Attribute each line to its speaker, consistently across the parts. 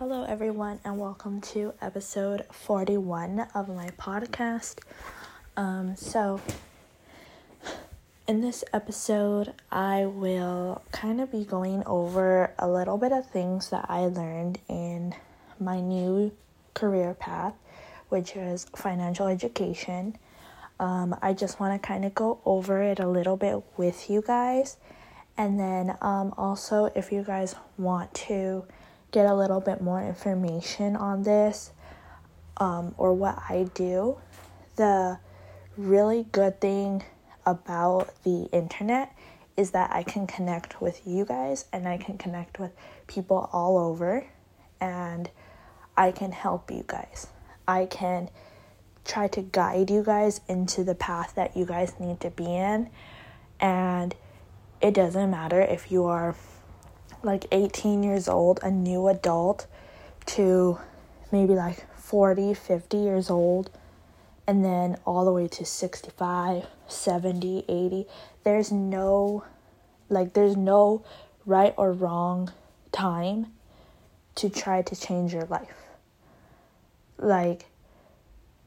Speaker 1: Hello, everyone, and welcome to episode 41 of my podcast. Um, so, in this episode, I will kind of be going over a little bit of things that I learned in my new career path, which is financial education. Um, I just want to kind of go over it a little bit with you guys. And then um, also, if you guys want to get a little bit more information on this um, or what I do, the really good thing about the internet is that I can connect with you guys and I can connect with people all over and I can help you guys. I can try to guide you guys into the path that you guys need to be in. And it doesn't matter if you are like 18 years old, a new adult, to maybe like 40, 50 years old, and then all the way to 65, 70, 80. There's no, like, there's no right or wrong time to try to change your life. Like,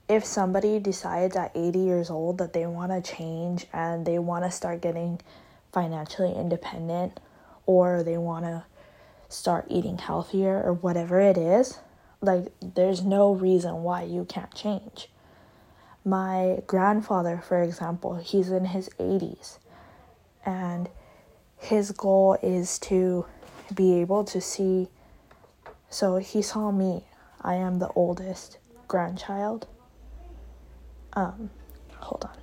Speaker 1: if somebody decides at 80 years old that they want to change and they want to start getting financially independent or they want to start eating healthier or whatever it is, like there's no reason why you can't change. My grandfather, for example, he's in his 80s and his goal is to be able to see. So he saw me. I am the oldest grandchild. Um, hold on.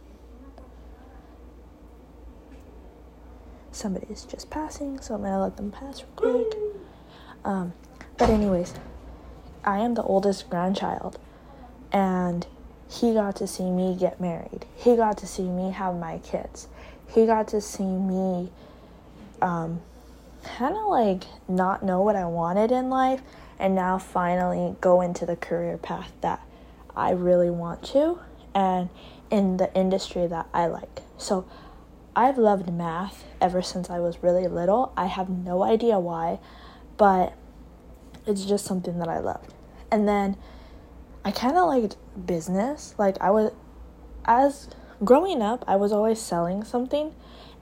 Speaker 1: Somebody is just passing, so I'm gonna let them pass real quick. Um, but anyways, I am the oldest grandchild, and he got to see me get married. He got to see me have my kids. He got to see me, um, kind of like not know what I wanted in life, and now finally go into the career path that I really want to, and in the industry that I like. So I've loved math ever since I was really little. I have no idea why, but it's just something that I loved. And then I kind of liked business. Like I was as growing up, I was always selling something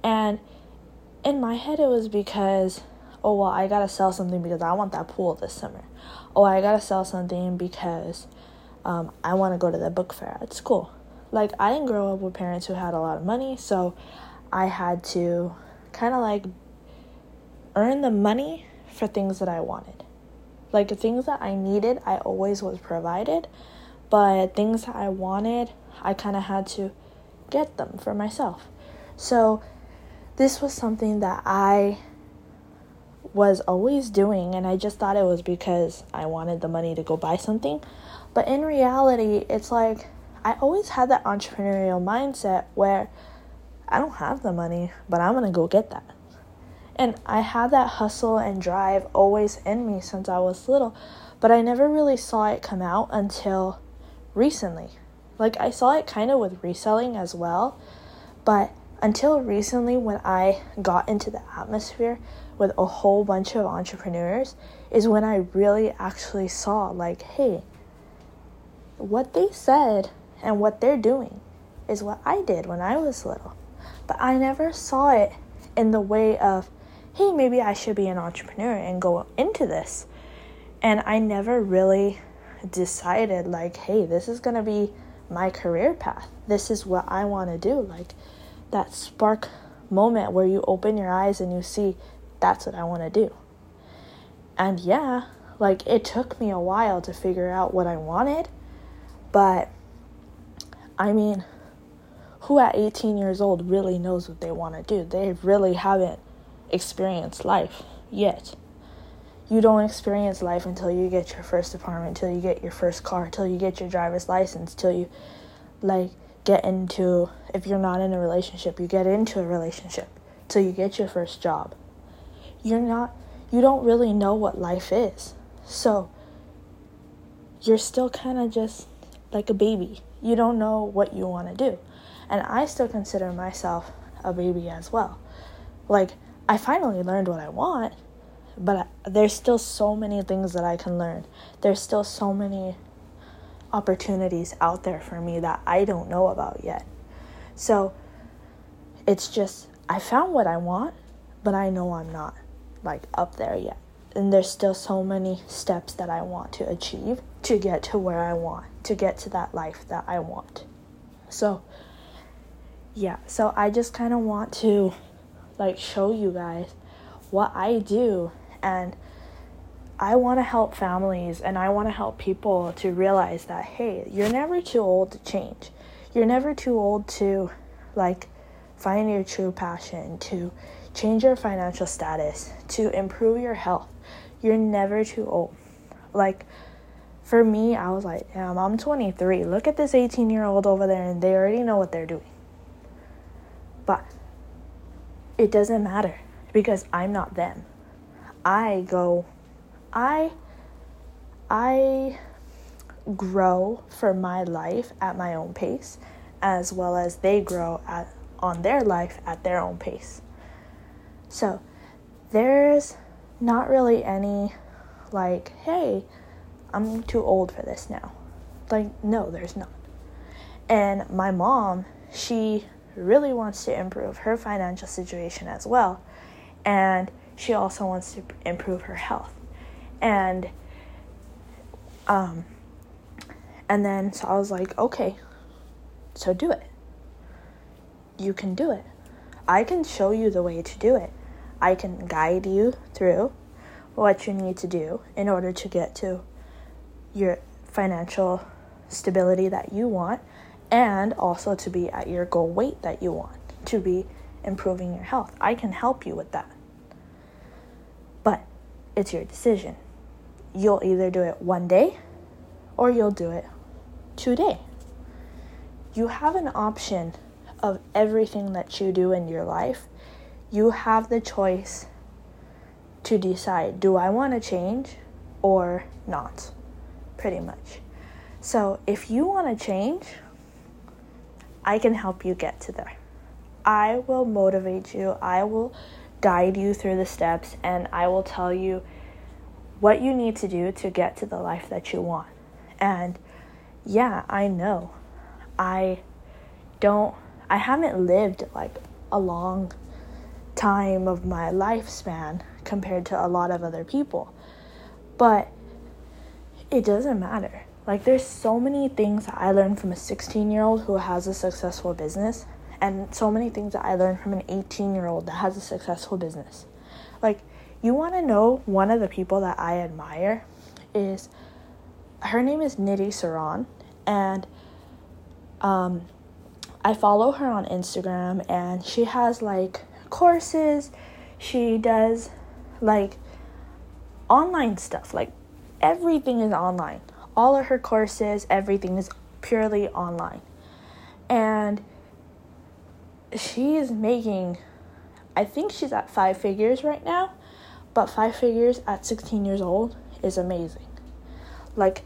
Speaker 1: and in my head it was because oh well, I got to sell something because I want that pool this summer. Oh, I got to sell something because um, I want to go to the book fair at school. Like I didn't grow up with parents who had a lot of money, so I had to kind of like earn the money for things that I wanted. Like things that I needed, I always was provided, but things that I wanted, I kind of had to get them for myself. So this was something that I was always doing and I just thought it was because I wanted the money to go buy something. But in reality, it's like I always had that entrepreneurial mindset where I don't have the money, but I'm gonna go get that. And I had that hustle and drive always in me since I was little, but I never really saw it come out until recently. Like, I saw it kind of with reselling as well, but until recently, when I got into the atmosphere with a whole bunch of entrepreneurs, is when I really actually saw, like, hey, what they said and what they're doing is what I did when I was little. But I never saw it in the way of, hey, maybe I should be an entrepreneur and go into this. And I never really decided, like, hey, this is going to be my career path. This is what I want to do. Like, that spark moment where you open your eyes and you see, that's what I want to do. And yeah, like, it took me a while to figure out what I wanted. But, I mean, who at 18 years old really knows what they want to do? They really haven't experienced life yet. You don't experience life until you get your first apartment, until you get your first car, until you get your driver's license, till you like get into if you're not in a relationship, you get into a relationship, till you get your first job. You're not you don't really know what life is. So you're still kind of just like a baby. You don't know what you want to do. And I still consider myself a baby as well. Like, I finally learned what I want, but there's still so many things that I can learn. There's still so many opportunities out there for me that I don't know about yet. So it's just I found what I want, but I know I'm not like up there yet. And there's still so many steps that I want to achieve to get to where I want, to get to that life that I want. So yeah, so I just kind of want to like show you guys what I do and I want to help families and I want to help people to realize that hey, you're never too old to change. You're never too old to like find your true passion, to change your financial status, to improve your health. You're never too old. Like for me, I was like, damn, I'm 23. Look at this 18 year old over there, and they already know what they're doing. But it doesn't matter because I'm not them. I go I I grow for my life at my own pace as well as they grow at on their life at their own pace. So, there's not really any like, hey, I'm too old for this now. Like, no, there's not. And my mom, she really wants to improve her financial situation as well. And she also wants to improve her health. And um and then so I was like, okay, so do it. You can do it. I can show you the way to do it. I can guide you through what you need to do in order to get to your financial stability that you want and also to be at your goal weight that you want, to be improving your health. I can help you with that. But it's your decision. You'll either do it one day or you'll do it today. You have an option of everything that you do in your life. You have the choice to decide do I want to change or not? Pretty much. So if you want to change, I can help you get to there. I will motivate you. I will guide you through the steps and I will tell you what you need to do to get to the life that you want. And yeah, I know. I don't I haven't lived like a long time of my lifespan compared to a lot of other people. But it doesn't matter. Like there's so many things that I learned from a 16-year-old who has a successful business and so many things that I learned from an 18-year-old that has a successful business. Like you want to know one of the people that I admire is her name is Nidhi Saran and um I follow her on Instagram and she has like courses. She does like online stuff. Like everything is online all of her courses, everything is purely online. And she is making, I think she's at five figures right now, but five figures at 16 years old is amazing. Like,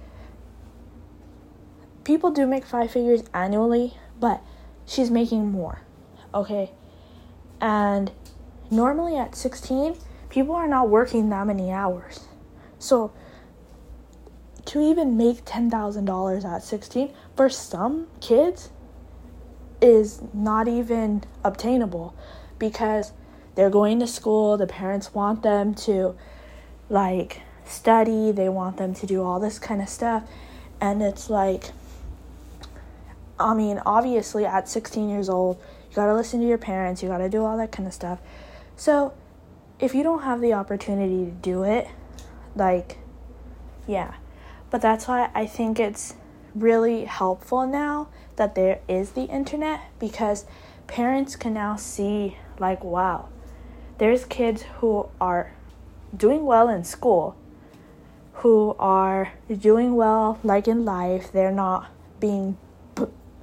Speaker 1: people do make five figures annually, but she's making more, okay? And normally at 16, people are not working that many hours. So, to even make $10,000 at 16 for some kids is not even obtainable because they're going to school, the parents want them to like study, they want them to do all this kind of stuff. And it's like, I mean, obviously at 16 years old, you gotta listen to your parents, you gotta do all that kind of stuff. So, if you don't have the opportunity to do it, like, yeah, but that's why I think it's really helpful now that there is the internet because parents can now see, like, wow, there's kids who are doing well in school, who are doing well, like in life. They're not being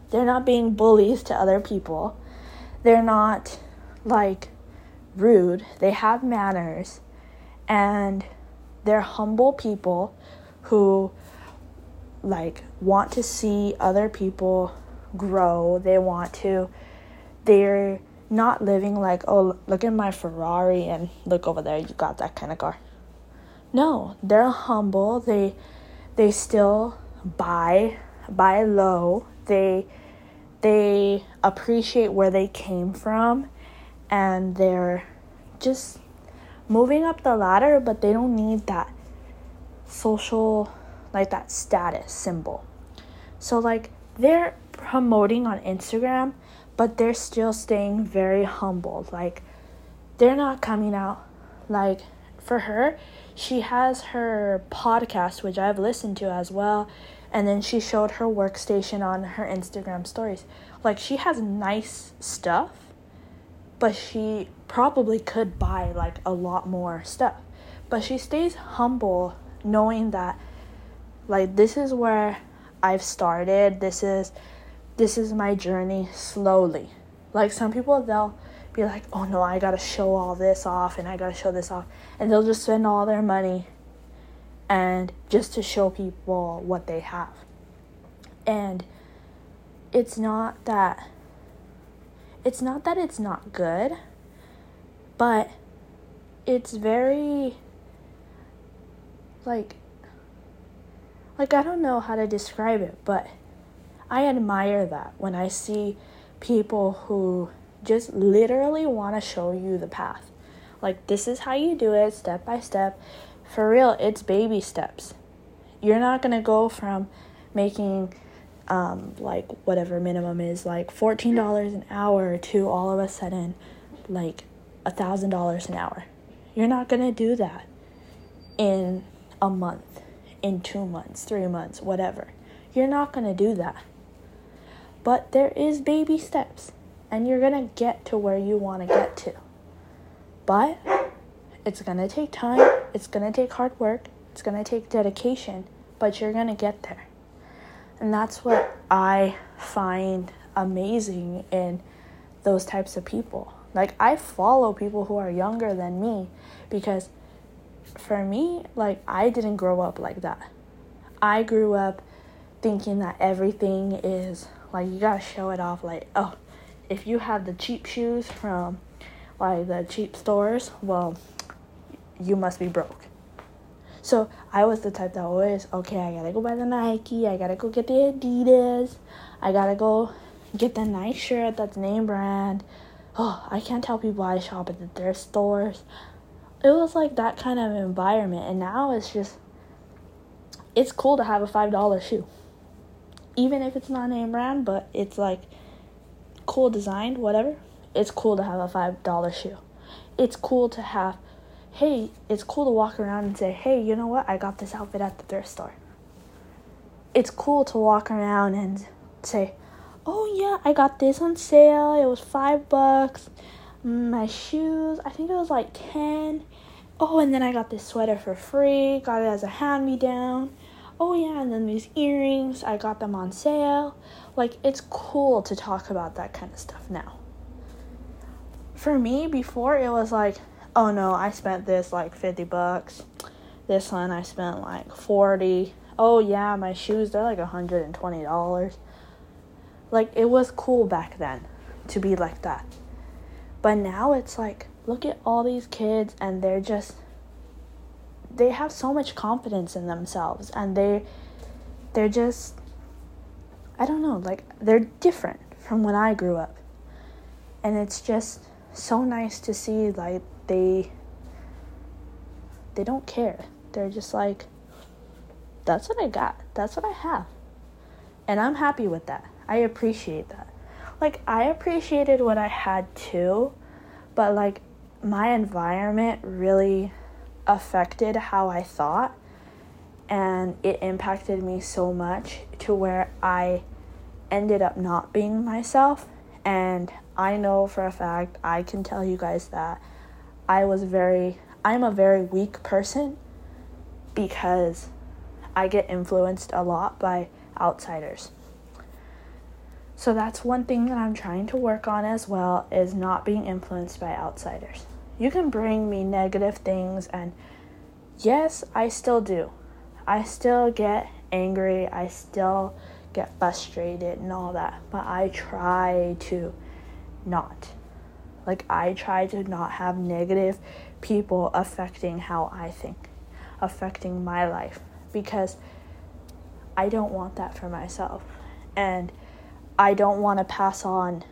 Speaker 1: they're not being bullies to other people. They're not like rude. They have manners and they're humble people who like want to see other people grow. They want to they're not living like, oh, look at my Ferrari and look over there, you got that kind of car. no, they're humble. They they still buy buy low. They they appreciate where they came from and they're just moving up the ladder, but they don't need that social like that status symbol. So like they're promoting on Instagram, but they're still staying very humble. Like they're not coming out like for her, she has her podcast which I've listened to as well, and then she showed her workstation on her Instagram stories. Like she has nice stuff, but she probably could buy like a lot more stuff. But she stays humble knowing that like this is where I've started. This is this is my journey slowly. Like some people they'll be like, "Oh no, I got to show all this off and I got to show this off." And they'll just spend all their money and just to show people what they have. And it's not that it's not that it's not good, but it's very like like I don't know how to describe it, but I admire that when I see people who just literally want to show you the path. Like this is how you do it step by step. For real, it's baby steps. You're not going to go from making um, like whatever minimum is like $14 an hour to all of a sudden like a thousand dollars an hour you're not gonna do that in a month in two months three months whatever. You're not gonna do that. But there is baby steps and you're gonna get to where you want to get to. But it's gonna take time it's gonna take hard work it's gonna take dedication but you're gonna get there. And that's what I find amazing in those types of people. Like, I follow people who are younger than me because for me, like, I didn't grow up like that. I grew up thinking that everything is like, you gotta show it off. Like, oh, if you have the cheap shoes from like the cheap stores, well, you must be broke. So I was the type that always, okay, I gotta go buy the Nike, I gotta go get the Adidas, I gotta go get the nice shirt that's name brand. Oh, I can't tell people I shop at the thrift stores. It was like that kind of environment, and now it's just, it's cool to have a $5 shoe. Even if it's not name brand, but it's like cool designed, whatever. It's cool to have a $5 shoe. It's cool to have hey, it's cool to walk around and say, hey, you know what? I got this outfit at the thrift store. It's cool to walk around and say, oh yeah, I got this on sale. It was five bucks. My shoes, I think it was like 10. Oh, and then I got this sweater for free. Got it as a hand me down. Oh, yeah, and then these earrings, I got them on sale. Like, it's cool to talk about that kind of stuff now. For me, before, it was like, oh no, I spent this like 50 bucks. This one I spent like 40. Oh yeah, my shoes, they're like $120. Like it was cool back then to be like that. But now it's like look at all these kids and they're just they have so much confidence in themselves and they they're just I don't know, like they're different from when I grew up. And it's just so nice to see like they they don't care. They're just like that's what I got. That's what I have. And I'm happy with that. I appreciate that. Like I appreciated what I had too, but like my environment really affected how I thought and it impacted me so much to where I ended up not being myself and I know for a fact I can tell you guys that I was very, I'm a very weak person because I get influenced a lot by outsiders. So that's one thing that I'm trying to work on as well is not being influenced by outsiders. You can bring me negative things and yes, I still do. I still get angry, I still get frustrated and all that, but I try to not. Like, I try to not have negative people affecting how I think. affecting my life because I don't want that for myself. And I don't want to pass on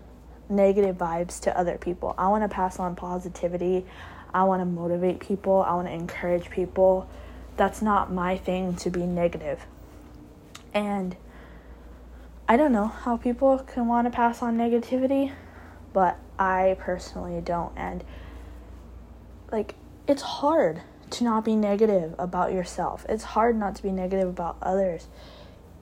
Speaker 1: negative vibes to other people. I want to pass on positivity. I want to motivate people. I want to encourage people. That's not my thing to be negative. And I don't know how people can want to pass on negativity, but I personally don't. And like, it's hard to not be negative about yourself. It's hard not to be negative about others.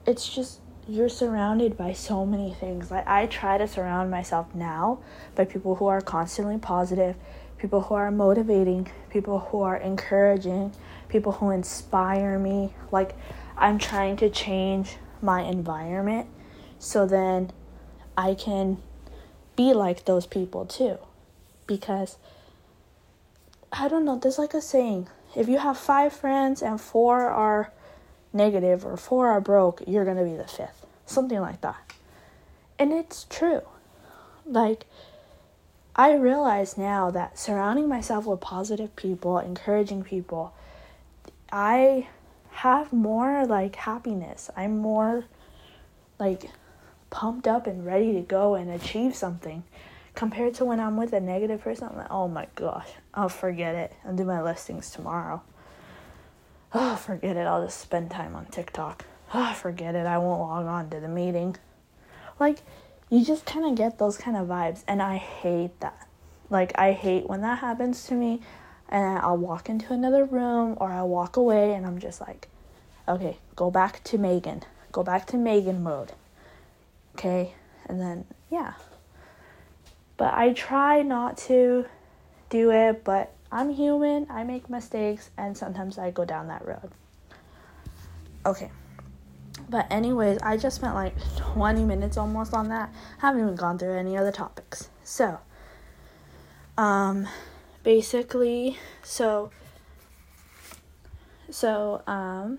Speaker 1: It's just you're surrounded by so many things. Like I try to surround myself now by people who are constantly positive, people who are motivating, people who are encouraging, people who inspire me. Like I'm trying to change my environment so then I can be like those people too. Because I don't know, there's like a saying if you have five friends and four are negative or four are broke, you're going to be the fifth. Something like that. And it's true. Like, I realize now that surrounding myself with positive people, encouraging people, I have more like happiness. I'm more like pumped up and ready to go and achieve something compared to when I'm with a negative person. I'm like, oh my gosh, I'll forget it. I'll do my listings tomorrow. Oh, forget it. I'll just spend time on TikTok. Oh, forget it. I won't log on to the meeting. Like, you just kind of get those kind of vibes, and I hate that. Like, I hate when that happens to me, and I'll walk into another room or I'll walk away, and I'm just like, okay, go back to Megan. Go back to Megan mode. Okay? And then, yeah. But I try not to do it, but I'm human, I make mistakes, and sometimes I go down that road. Okay. But, anyways, I just spent like 20 minutes almost on that. I haven't even gone through any other topics. So, um, basically, so, so, um,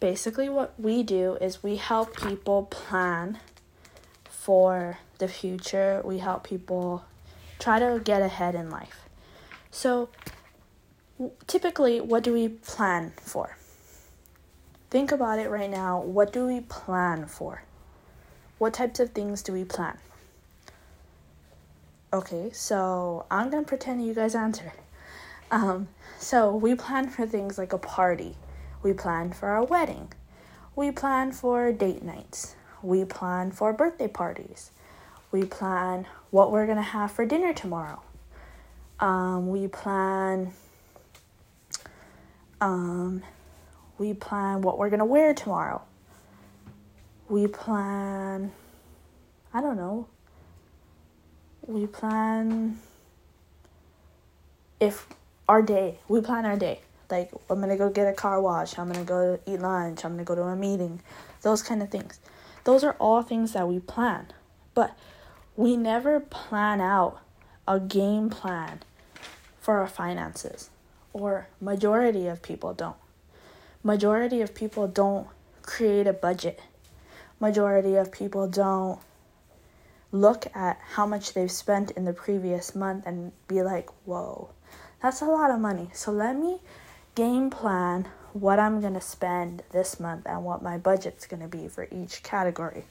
Speaker 1: basically, what we do is we help people plan for the future. We help people try to get ahead in life. So, typically, what do we plan for? Think about it right now. What do we plan for? What types of things do we plan? Okay, so I'm gonna pretend you guys answer. Um, so we plan for things like a party. We plan for a wedding. We plan for date nights. We plan for birthday parties. We plan what we're gonna have for dinner tomorrow. Um, we plan. Um, we plan what we're gonna wear tomorrow. We plan. I don't know. We plan if our day. We plan our day. Like I'm gonna go get a car wash. I'm gonna go eat lunch. I'm gonna go to a meeting. Those kind of things. Those are all things that we plan. But we never plan out a game plan for our finances or majority of people don't. Majority of people don't create a budget. Majority of people don't look at how much they've spent in the previous month and be like whoa that's a lot of money. So let me game plan what i'm going to spend this month and what my budget's going to be for each category.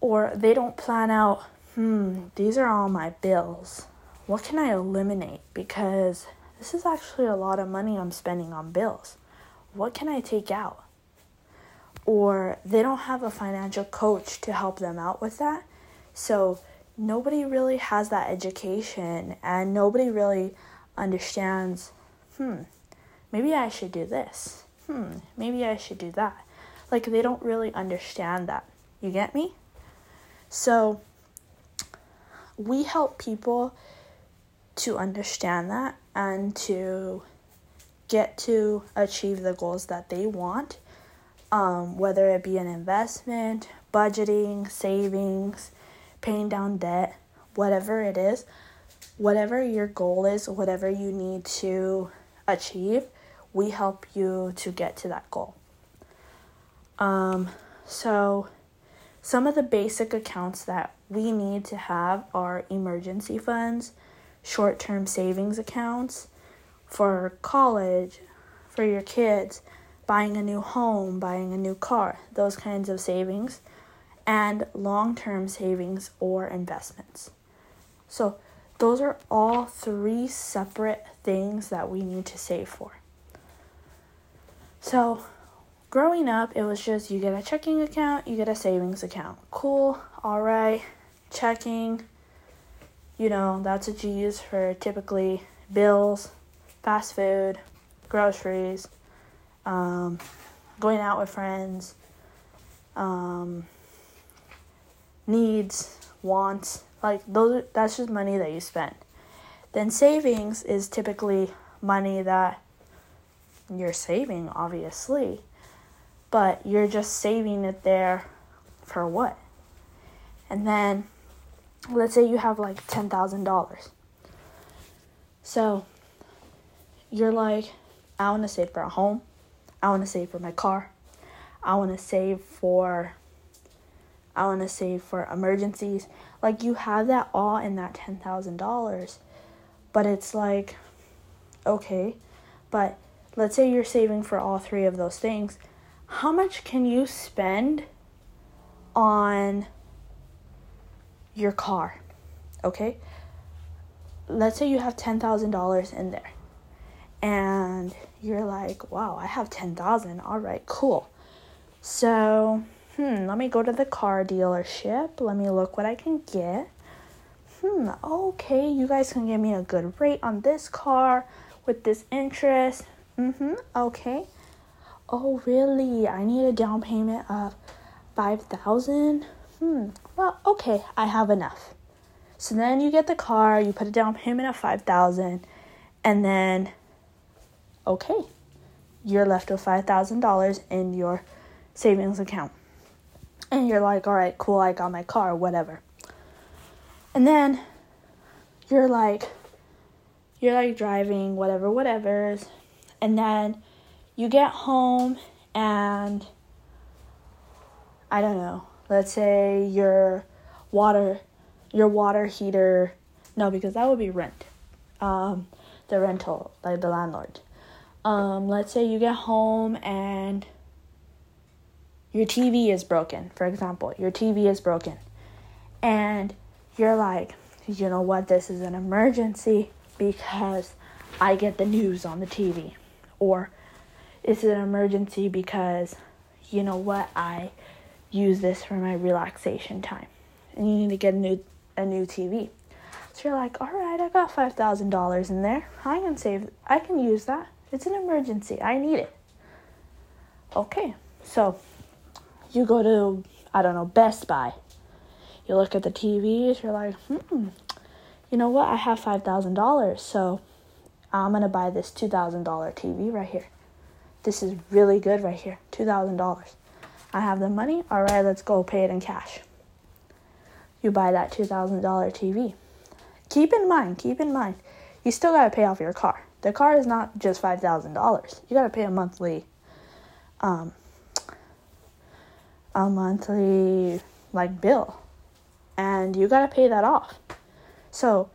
Speaker 1: Or they don't plan out, hmm, these are all my bills. What can I eliminate? Because this is actually a lot of money I'm spending on bills. What can I take out? Or they don't have a financial coach to help them out with that. So nobody really has that education and nobody really understands, hmm, maybe I should do this. Hmm, maybe I should do that. Like they don't really understand that. You get me? So we help people to understand that and to get to achieve the goals that they want, um, whether it be an investment, budgeting, savings, paying down debt, whatever it is, whatever your goal is, whatever you need to achieve, we help you to get to that goal. Um, so some of the basic accounts that we need to have are emergency funds, short term savings accounts, for college, for your kids, buying a new home, buying a new car, those kinds of savings, and long term savings or investments. So, those are all three separate things that we need to save for. So, growing up, it was just you get a checking account, you get a savings account. Cool, all right, checking, you know, that's what you use for typically bills, fast food, groceries, um, going out with friends, um, needs, wants, like those that's just money that you spend. Then savings is typically money that you're saving obviously, but you're just saving it there for what? And then let's say you have like $10,000. So you're like I want to save for a home. I want to save for my car. I want to save for I want to save for emergencies. Like you have that all in that $10,000. But it's like okay, but let's say you're saving for all three of those things. How much can you spend on your car? Okay? Let's say you have $10,000 in there. And you're like, wow, I have 10,000. All right, cool. So, hmm, let me go to the car dealership. Let me look what I can get. Hmm, okay, you guys can give me a good rate on this car with this interest. Mm-hmm, okay. Oh, really? I need a down payment of 5,000? Hmm, well, okay, I have enough. So then you get the car, you put a down payment of 5,000 and then okay, you're left with $5,000 in your savings account. And you're like, all right, cool, I got my car, whatever. And then you're like, you're like driving, whatever, whatever. And then you get home and I don't know, let's say your water, your water heater, no, because that would be rent. Um, the rental, like the landlord. Um, let's say you get home and your TV is broken, for example, your TV is broken, and you're like, you know what, this is an emergency because I get the news on the TV, or it's an emergency because you know what, I use this for my relaxation time, and you need to get a new a new TV. So you're like, all right, I got five thousand dollars in there. I can save. I can use that. It's an emergency. I need it. Okay, so you go to, I don't know, Best Buy. You look at the TVs, you're like, hmm, you know what? I have $5,000, so I'm to buy this $2,000 TV right here. This is really good right here. $2,000. I have the money. All right, let's go pay it in cash. You buy that $2,000 TV. Keep in mind, keep in mind, you still got to pay off your car the car is not just five thousand dollars. You gotta pay a monthly, um, a monthly like bill, and you gotta pay that off. So,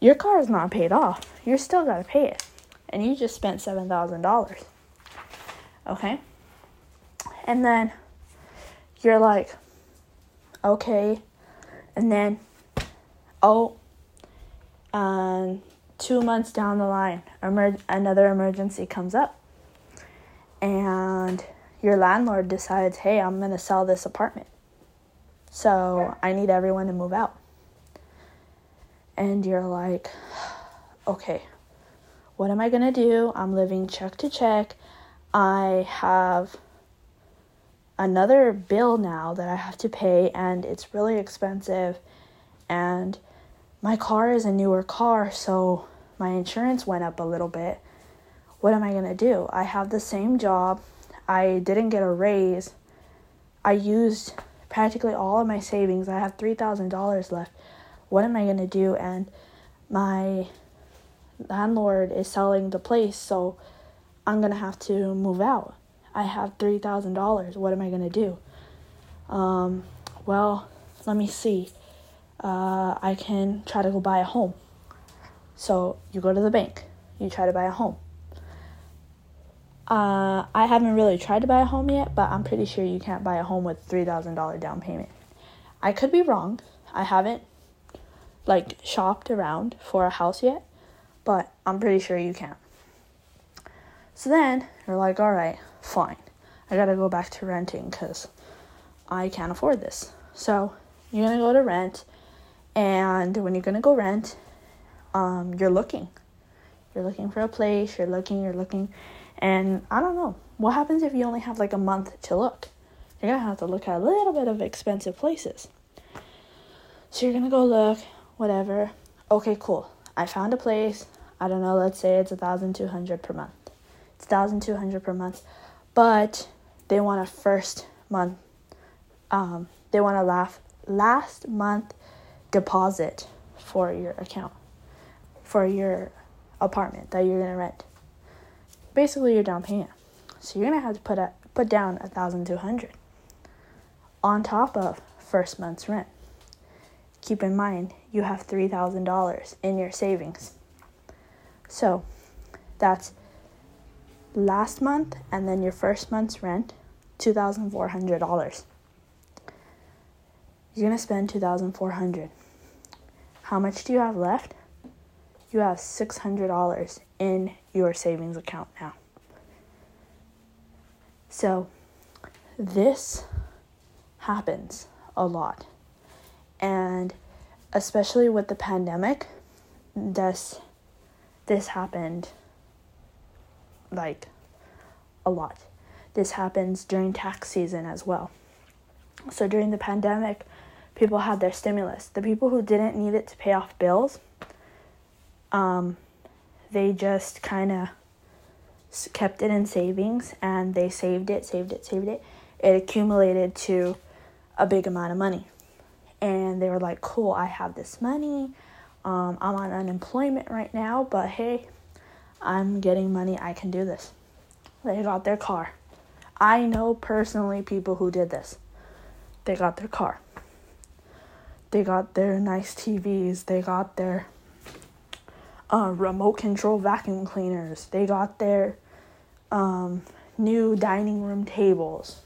Speaker 1: your car is not paid off. You still gotta pay it, and you just spent seven thousand dollars. Okay, and then you're like, okay, and then, oh, um, two months down the line, emer- another emergency comes up, and your landlord decides, hey, I'm going to sell this apartment. So I need everyone to move out. And you're like, okay, what am I going to do? I'm living check to check. I have another bill now that I have to pay, and it's really expensive. And my car is a newer car, so my insurance went up a little bit. What am I going to do? I have the same job. I didn't get a raise. I used practically all of my savings. I have $3,000 left. What am I going to do? And my landlord is selling the place, so I'm to have to move out. I have $3,000. What am I to do? Um, well, let me see. Uh, I can try to go buy a home. So you go to the bank, you try to buy a home. Uh, I haven't really tried to buy a home yet, but I'm pretty sure you can't buy a home with $3,000 down payment. I could be wrong. I haven't like shopped around for a house yet, but I'm pretty sure you can. So then you're like, all right, fine. I gotta go back to renting because I can't afford this. So you're gonna go to rent, and when you're gonna go rent, um, you're looking. You're looking for a place, you're looking, you're looking, and I don't know. What happens if you only have like a month to look? You're gonna have to look at a little bit of expensive places. So you're gonna go look, whatever. Okay, cool. I found a place. I don't know, let's say it's a thousand two hundred per month. It's thousand two hundred per month. But they want a first month um, they want a last last month deposit for your account for your apartment that you're gonna rent. Basically, your down payment. So you're gonna have to put a, put down a thousand two hundred on top of first month's rent. Keep in mind you have three thousand dollars in your savings. So that's last month and then your first month's rent, two thousand four hundred dollars. You're gonna spend two thousand four hundred. How much do you have left? You have six hundred dollars in your savings account now. So this happens a lot. And especially with the pandemic, this this happened like a lot. This happens during tax season as well. So during the pandemic, people had their stimulus. The people who didn't need it to pay off bills, um, they just kind of kept it in savings and they saved it, saved it, saved it. It accumulated to a big amount of money. And they were like, cool, I have this money. Um, I'm on unemployment right now, but hey, I'm getting money. I can do this. They got their car. I know personally people who did this. They got their car. They got their nice TVs. They got their uh, remote control vacuum cleaners. They got their um, new dining room tables,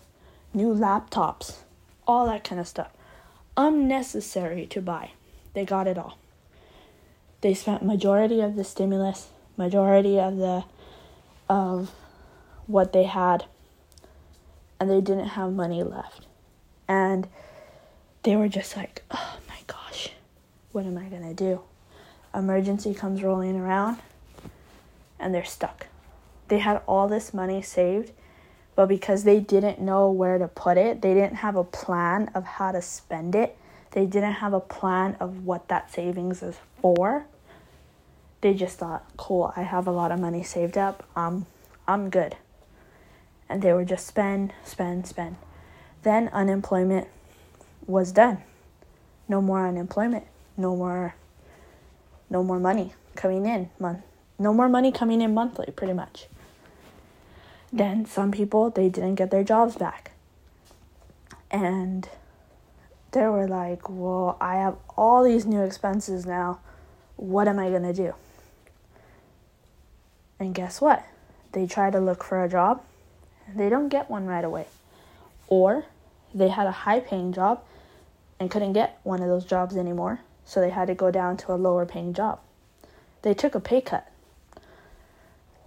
Speaker 1: new laptops, all that kind of stuff. Unnecessary to buy. They got it all. They spent majority of the stimulus, majority of the of what they had, and they didn't have money left. And they were just like, oh my gosh, what am I gonna do? Emergency comes rolling around and they're stuck. They had all this money saved, but because they didn't know where to put it, they didn't have a plan of how to spend it, they didn't have a plan of what that savings is for. They just thought, cool, I have a lot of money saved up, um, I'm good. And they would just spend, spend, spend. Then unemployment was done. No more unemployment. No more no more money coming in month. No more money coming in monthly, pretty much. Then some people they didn't get their jobs back. And they were like, "Well, I have all these new expenses now. What am I to do?" And guess what? They try to look for a job. They don't get one right away. Or they had a high paying job and couldn't get one of those jobs anymore, so they had to go down to a lower paying job. They took a pay cut.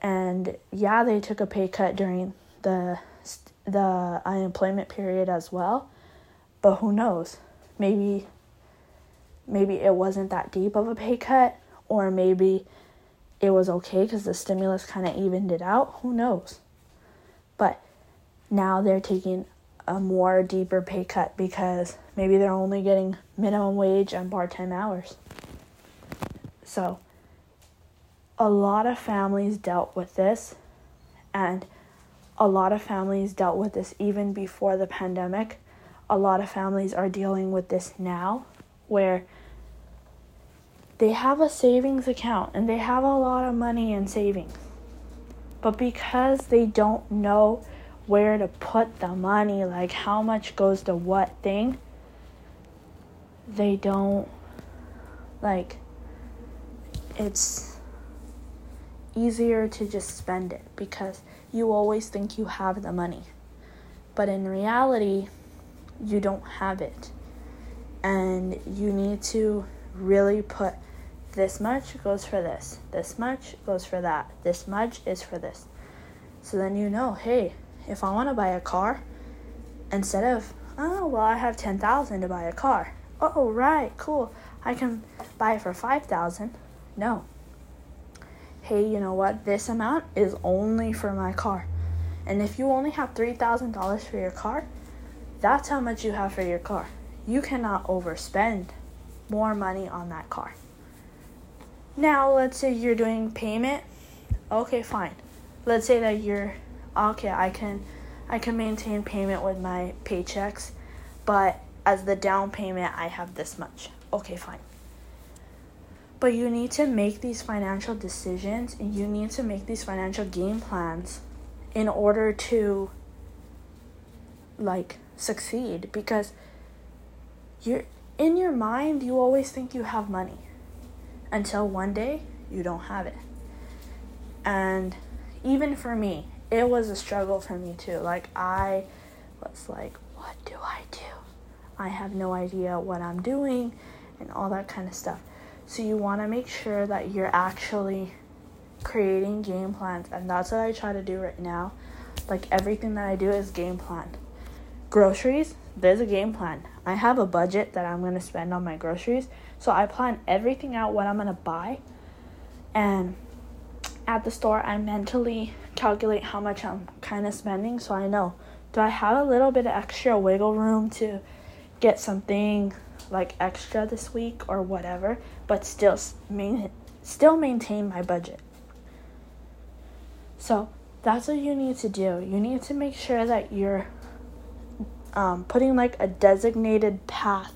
Speaker 1: And yeah, they took a pay cut during the the unemployment period as well, but who knows? Maybe maybe it wasn't that deep of a pay cut or maybe it was okay cuz the stimulus kind of evened it out, who knows? But now they're taking a more deeper pay cut because maybe they're only getting minimum wage and part time hours. So, a lot of families dealt with this, and a lot of families dealt with this even before the pandemic. A lot of families are dealing with this now, where they have a savings account and they have a lot of money in savings. But because they don't know where to put the money, like how much goes to what thing, they don't like it's easier to just spend it because you always think you have the money. But in reality, you don't have it. And you need to really put this much goes for this, this much goes for that, this much is for this. So then you know, hey, if I want to buy a car, instead of, oh, well, I have 10,000 to buy a car. Oh, right, cool. I can buy it for 5,000. No. Hey, you know what? This amount is only for my car. And if you only have $3,000 for your car, that's how much you have for your car. You cannot overspend more money on that car. Now, let's say you're doing payment. Okay, fine. Let's say that you're okay, I can I can maintain payment with my paychecks, but as the down payment I have this much. Okay, fine. But you need to make these financial decisions and you need to make these financial game plans in order to like succeed because you're in your mind you always think you have money until one day you don't have it. And even for me, it was a struggle for me too. Like I was like, what do I do? I have no idea what I'm doing and all that kind of stuff. So you want to make sure that you're actually creating game plans and that's what I try to do right now. Like everything that I do is game plan. Groceries, there's a game plan. I have a budget that I'm going to spend on my groceries. So I plan everything out what I'm going to buy and at the store I mentally calculate how much I'm kind of spending so I know do I have a little bit of extra wiggle room to get something like extra this week or whatever, but still main, still maintain my budget. So that's what you need to do. You need to make sure that you're um, putting like a designated path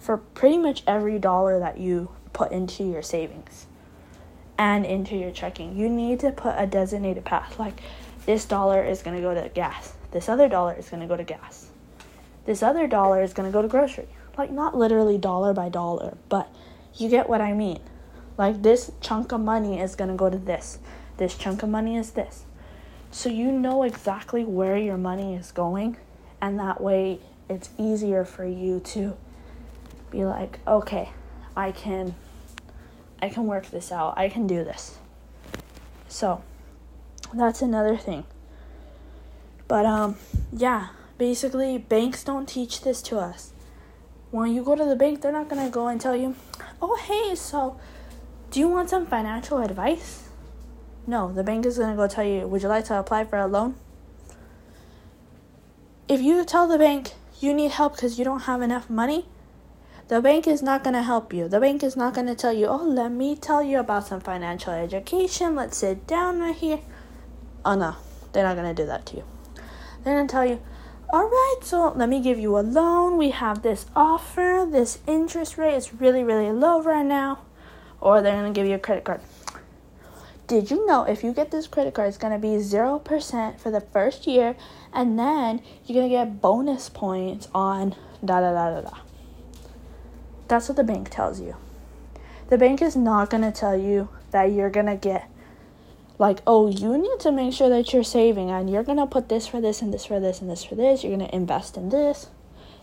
Speaker 1: for pretty much every dollar that you put into your savings and into your checking. You need to put a designated path. Like this dollar is going to go to gas. This other dollar is going to go to gas. This other dollar is going to go to grocery like not literally dollar by dollar, but you get what I mean. Like this chunk of money is going to go to this. This chunk of money is this. So you know exactly where your money is going and that way it's easier for you to be like, "Okay, I can I can work this out. I can do this." So, that's another thing. But um yeah, basically banks don't teach this to us when you go to the bank, they're not going to go and tell you, oh, hey, so do you want some financial advice? No, the bank is going to go tell you, would you like to apply for a loan? If you tell the bank you need help because you don't have enough money, the bank is not going to help you. The bank is not going to tell you, oh, let me tell you about some financial education. Let's sit down right here. Oh, no, they're not going to do that to you. They're going to tell you, all right, so let me give you a loan. We have this offer. This interest rate is really, really low right now. Or they're going to give you a credit card. Did you know if you get this credit card, it's going to be 0% for the first year, and then you're going to get bonus points on da da da da da. That's what the bank tells you. The bank is not going to tell you that you're going to get like, oh, you need to make sure that you're saving and you're going to put this for this and this for this and this for this. You're going to invest in this.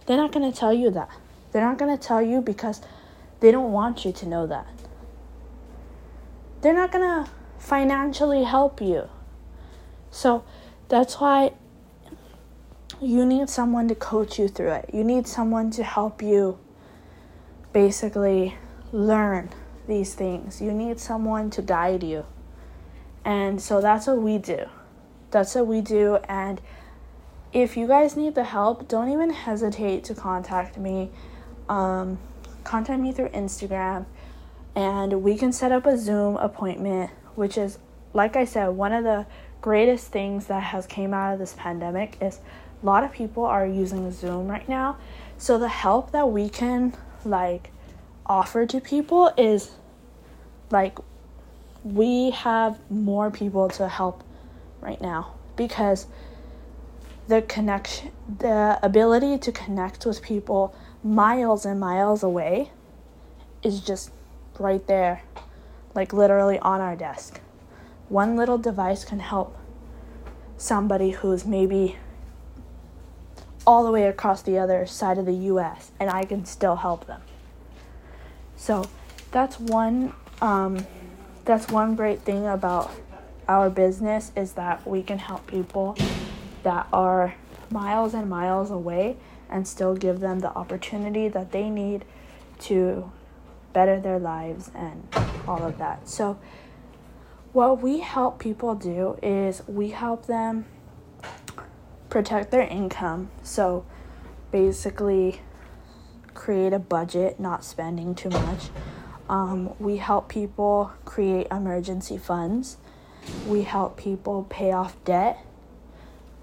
Speaker 1: They're not going to tell you that. They're not going to tell you because they don't want you to know that. They're not going to financially help you. So that's why you need someone to coach you through it. You need someone to help you basically learn these things. You need someone to guide you. And so that's what we do. That's what we do. And if you guys need the help, don't even hesitate to contact me. Um, contact me through Instagram, and we can set up a Zoom appointment, which is, like I said, one of the greatest things that has came out of this pandemic is a lot of people are using Zoom right now. So the help that we can like offer to people is like we have more people to help right now because the connection the ability to connect with people miles and miles away is just right there like literally on our desk. One little device can help somebody who's maybe all the way across the other side of the US and I can still help them. So that's one um, that's one great thing about our business is that we can help people that are miles and miles away and still give them the opportunity that they need to better their lives and all of that. So what we help people do is we help them protect their income. So basically create a budget, not spending too much. Um, we help people create emergency funds. We help people pay off debt.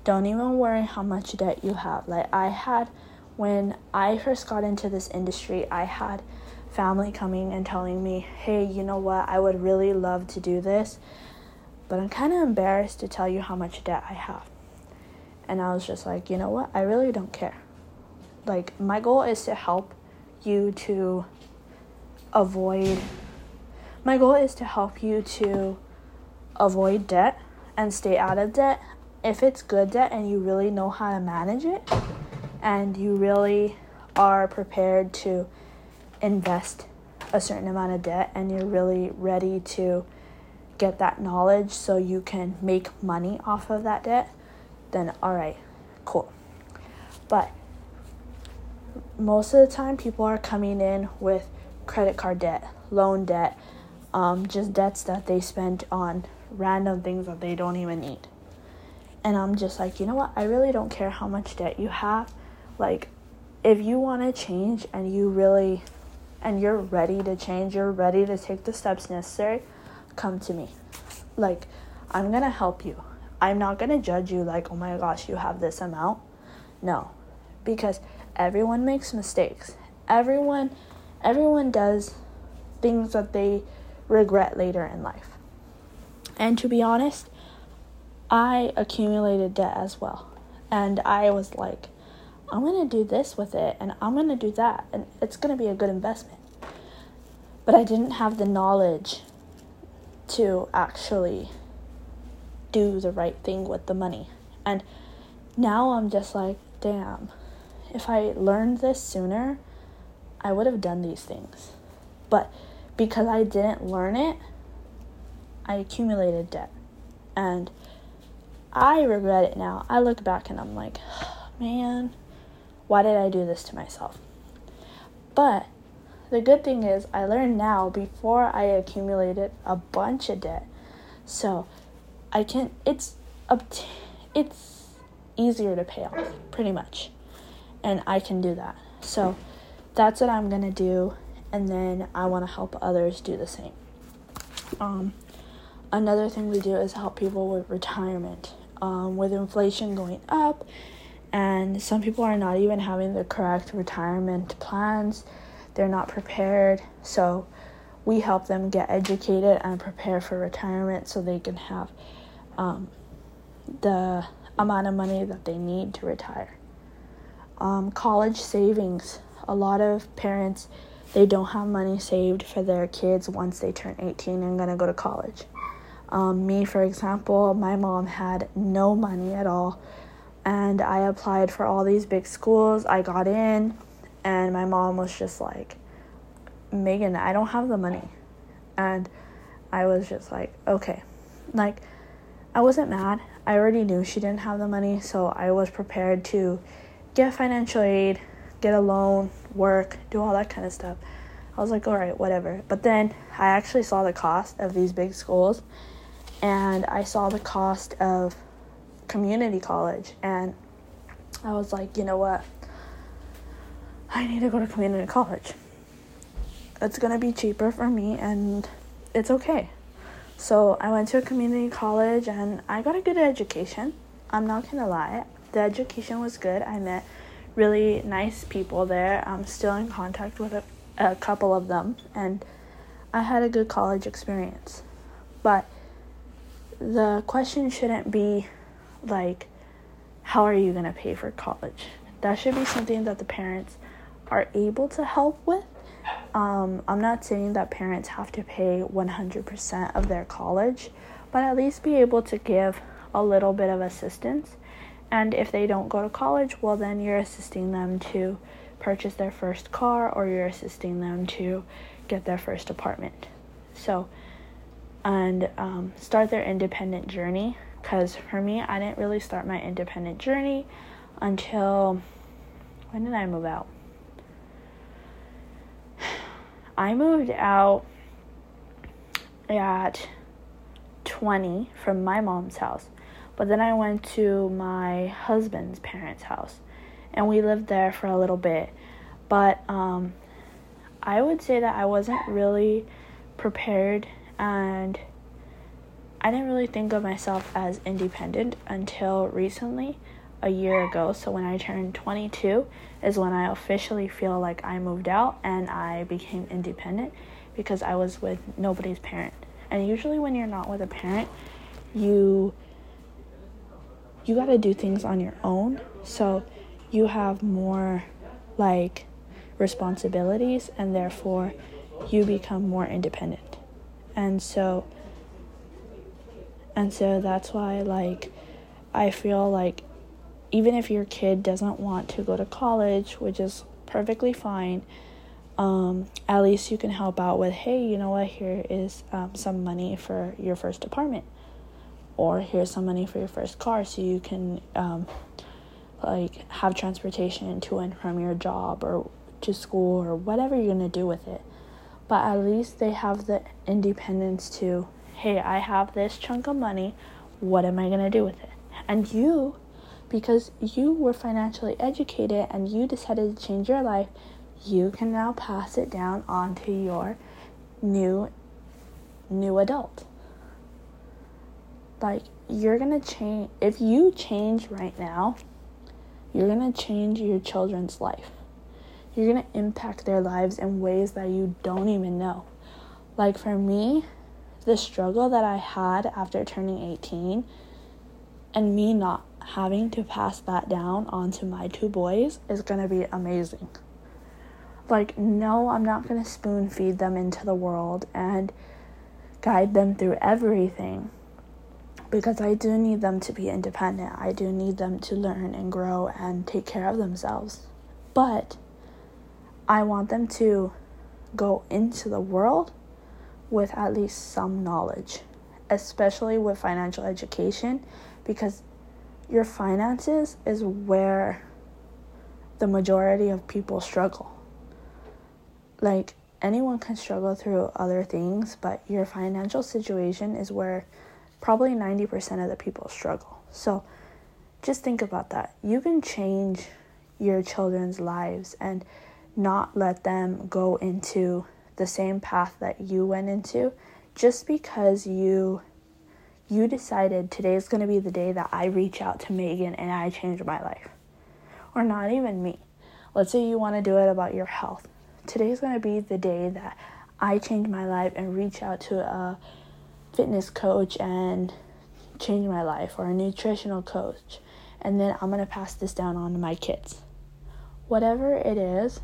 Speaker 1: Don't even worry how much debt you have. Like I had when I first got into this industry, I had family coming and telling me, "Hey, you know what? I would really love to do this, but I'm kind of embarrassed to tell you how much debt I have." And I was just like, "You know what? I really don't care." Like my goal is to help you to avoid my goal is to help you to avoid debt and stay out of debt if it's good debt and you really know how to manage it and you really are prepared to invest a certain amount of debt and you're really ready to get that knowledge so you can make money off of that debt, then all right, cool. But most of the time, people are coming in with credit card debt, loan debt, um, just debts that they spent on random things that they don't even need. And I'm just like, you know what? I really don't care how much debt you have. Like, if you want to change and you really, and you're ready to change, you're ready to take the steps necessary, come to me. Like, I'm going to help you. I'm not going to judge you like, oh my gosh, you have this amount. No, because everyone makes mistakes. Everyone everyone does things that they regret later in life. And to be honest, I accumulated debt as well. And I was like, I'm going to do this with it and I'm going to do that and it's going to be a good investment. But I didn't have the knowledge to actually do the right thing with the money. And now I'm just like, damn, if I learned this sooner, I would have done these things. But because I didn't learn it, I accumulated debt. And I regret it now. I look back and I'm like, man, why did I do this to myself? But the good thing is, I learned now before I accumulated a bunch of debt. So I can, it's, it's easier to pay off, pretty much and I can do that. So that's what I'm gonna do, and then I want to help others do the same. Um, another thing we do is help people with retirement. Um, with inflation going up, and some people are not even having the correct retirement plans, they're not prepared. So we help them get educated and prepare for retirement so they can have um, the amount of money that they need to retire um, college savings. A lot of parents they don't have money saved for their kids once they turn 18 and gonna go to college. Um, me, for example, my mom had no money at all, and I applied for all these big schools. I got in, and my mom was just like, Megan, I don't have the money. And I was just like, okay. Like, I wasn't mad. I already knew she didn't have the money, so I was prepared to get financial aid, get a loan, work, do all that kind of stuff. I was like, all right, whatever. But then I actually saw the cost of these big schools and I saw the cost of community college and I was like, you know what? I need to go to community college. It's going to be cheaper for me and it's okay. So I went to a community college and I got a good education. I'm not to lie the education was good. I met really nice people there. I'm still in contact with a, a couple of them, and I had a good college experience. But the question shouldn't be like, how are you to pay for college? That should be something that the parents are able to help with. Um, I'm not saying that parents have to pay 100% of their college, but at least be able to give a little bit of assistance. And if they don't go to college, well, then you're assisting them to purchase their first car or you're assisting them to get their first apartment. So, and um, start their independent journey. Because for me, I didn't really start my independent journey until when did I move out? I moved out at 20 from my mom's house. But then I went to my husband's parents' house and we lived there for a little bit. But um, I would say that I wasn't really prepared and I didn't really think of myself as independent until recently, a year ago. So when I turned 22 is when I officially feel like I moved out and I became independent because I was with nobody's parent. And usually when you're not with a parent, you you got to do things on your own. So you have more like responsibilities and therefore you become more independent. And so and so that's why like I feel like even if your kid doesn't want to go to college, which is perfectly fine, um, at least you can help out with, hey, you know what, here is um, some money for your first apartment, or here's some money for your first car, so you can um, like have transportation to and from your job or to school or whatever you're gonna do with it. But at least they have the independence to, hey, I have this chunk of money, what am I gonna do with it? And you, because you were financially educated and you decided to change your life you can now pass it down onto your new new adult. Like you're going to change if you change right now, you're going to change your children's life. You're going to impact their lives in ways that you don't even know. Like for me, the struggle that I had after turning 18 and me not having to pass that down onto my two boys is going to be amazing. Like no i'm not going to spoon feed them into the world and guide them through everything because i do need them to be independent. I do need them to learn and grow and take care of themselves. But i want them to go into the world with at least some knowledge especially with financial education because your finances is where the majority of people struggle like anyone can struggle through other things, but your financial situation is where probably 90% of the people struggle. So just think about that. You can change your children's lives and not let them go into the same path that you went into just because you you decided today is going to be the day that I reach out to Megan and I change my life. Or not even me. Let's say you want to do it about your health Today is going to be the day that I change my life and reach out to a fitness coach and change my life or a nutritional coach. And then I'm going to pass this down on to my kids. Whatever it is,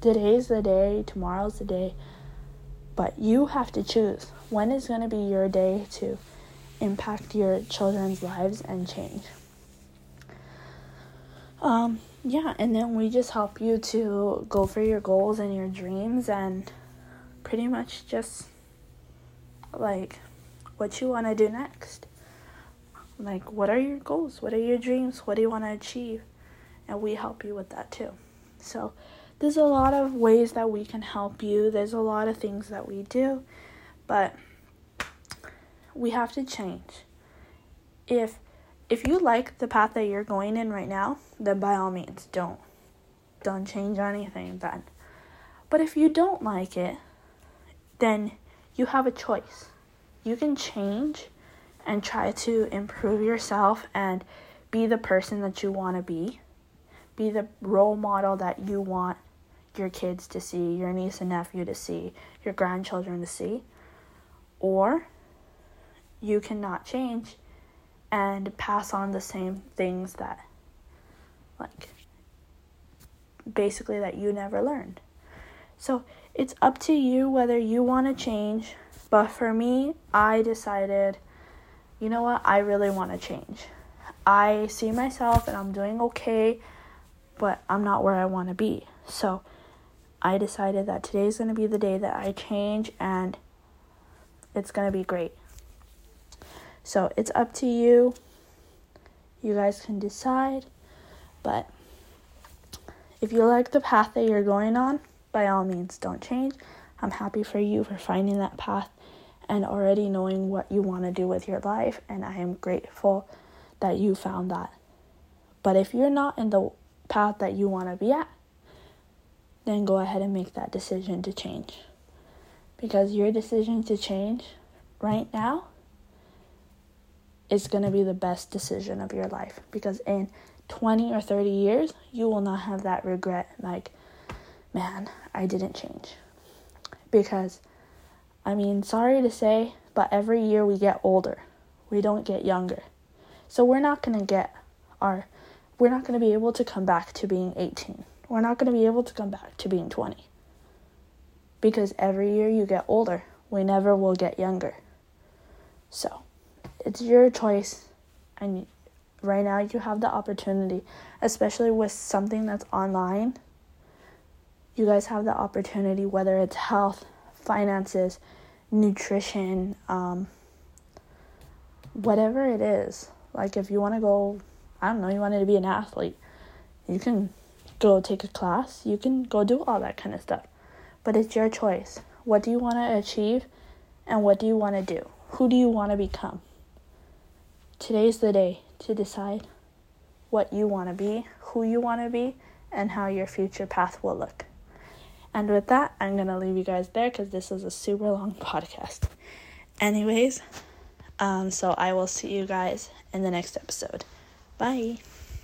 Speaker 1: today's the day, tomorrow's the day, but you have to choose when is going to be your day to impact your children's lives and change. Um, yeah, and then we just help you to go for your goals and your dreams and pretty much just like what you want to do next. Like, what are your goals? What are your dreams? What do you want to achieve? And we help you with that too. So, there's a lot of ways that we can help you. There's a lot of things that we do, but we have to change. If if you like the path that you're going in right now, then by all means don't. Don't change anything then. But if you don't like it, then you have a choice. You can change and try to improve yourself and be the person that you want to be. Be the role model that you want your kids to see, your niece and nephew to see, your grandchildren to see. Or you cannot change and pass on the same things that like basically that you never learned. So it's up to you whether you want to change, but for me, I decided you know what, I really want to change. I see myself and I'm doing okay, but I'm not where I want to be. So I decided that today's going to be the day that I change and it's going to be great. So it's up to you. You guys can decide. But if you like the path that you're going on, by all means, don't change. I'm happy for you for finding that path and already knowing what you want to do with your life. And I am grateful that you found that. But if you're not in the path that you want to be at, then go ahead and make that decision to change. Because your decision to change right now is going to be the best decision of your life. Because in 20 or 30 years, you will not have that regret like, man, I didn't change. Because, I mean, sorry to say, but every year we get older, we don't get younger. So we're not going to get our, we're not going to be able to come back to being 18. We're not going to be able to come back to being 20. Because every year you get older, we never will get younger. So it's your choice. And right now you have the opportunity, especially with something that's online. You guys have the opportunity, whether it's health, finances, nutrition, um, whatever it is like if you want to go, I don't know, you wanted to be an athlete, you can go take a class, you can go do all that kind of stuff. But it's your choice. What do you want to achieve and what do you want to do? Who do you want to become? Today's the day to decide what you want to be, who you want to be, and how your future path will look. And with that, I'm going to leave you guys there because this is a super long podcast. Anyways, um, so I will see you guys in the next episode. Bye.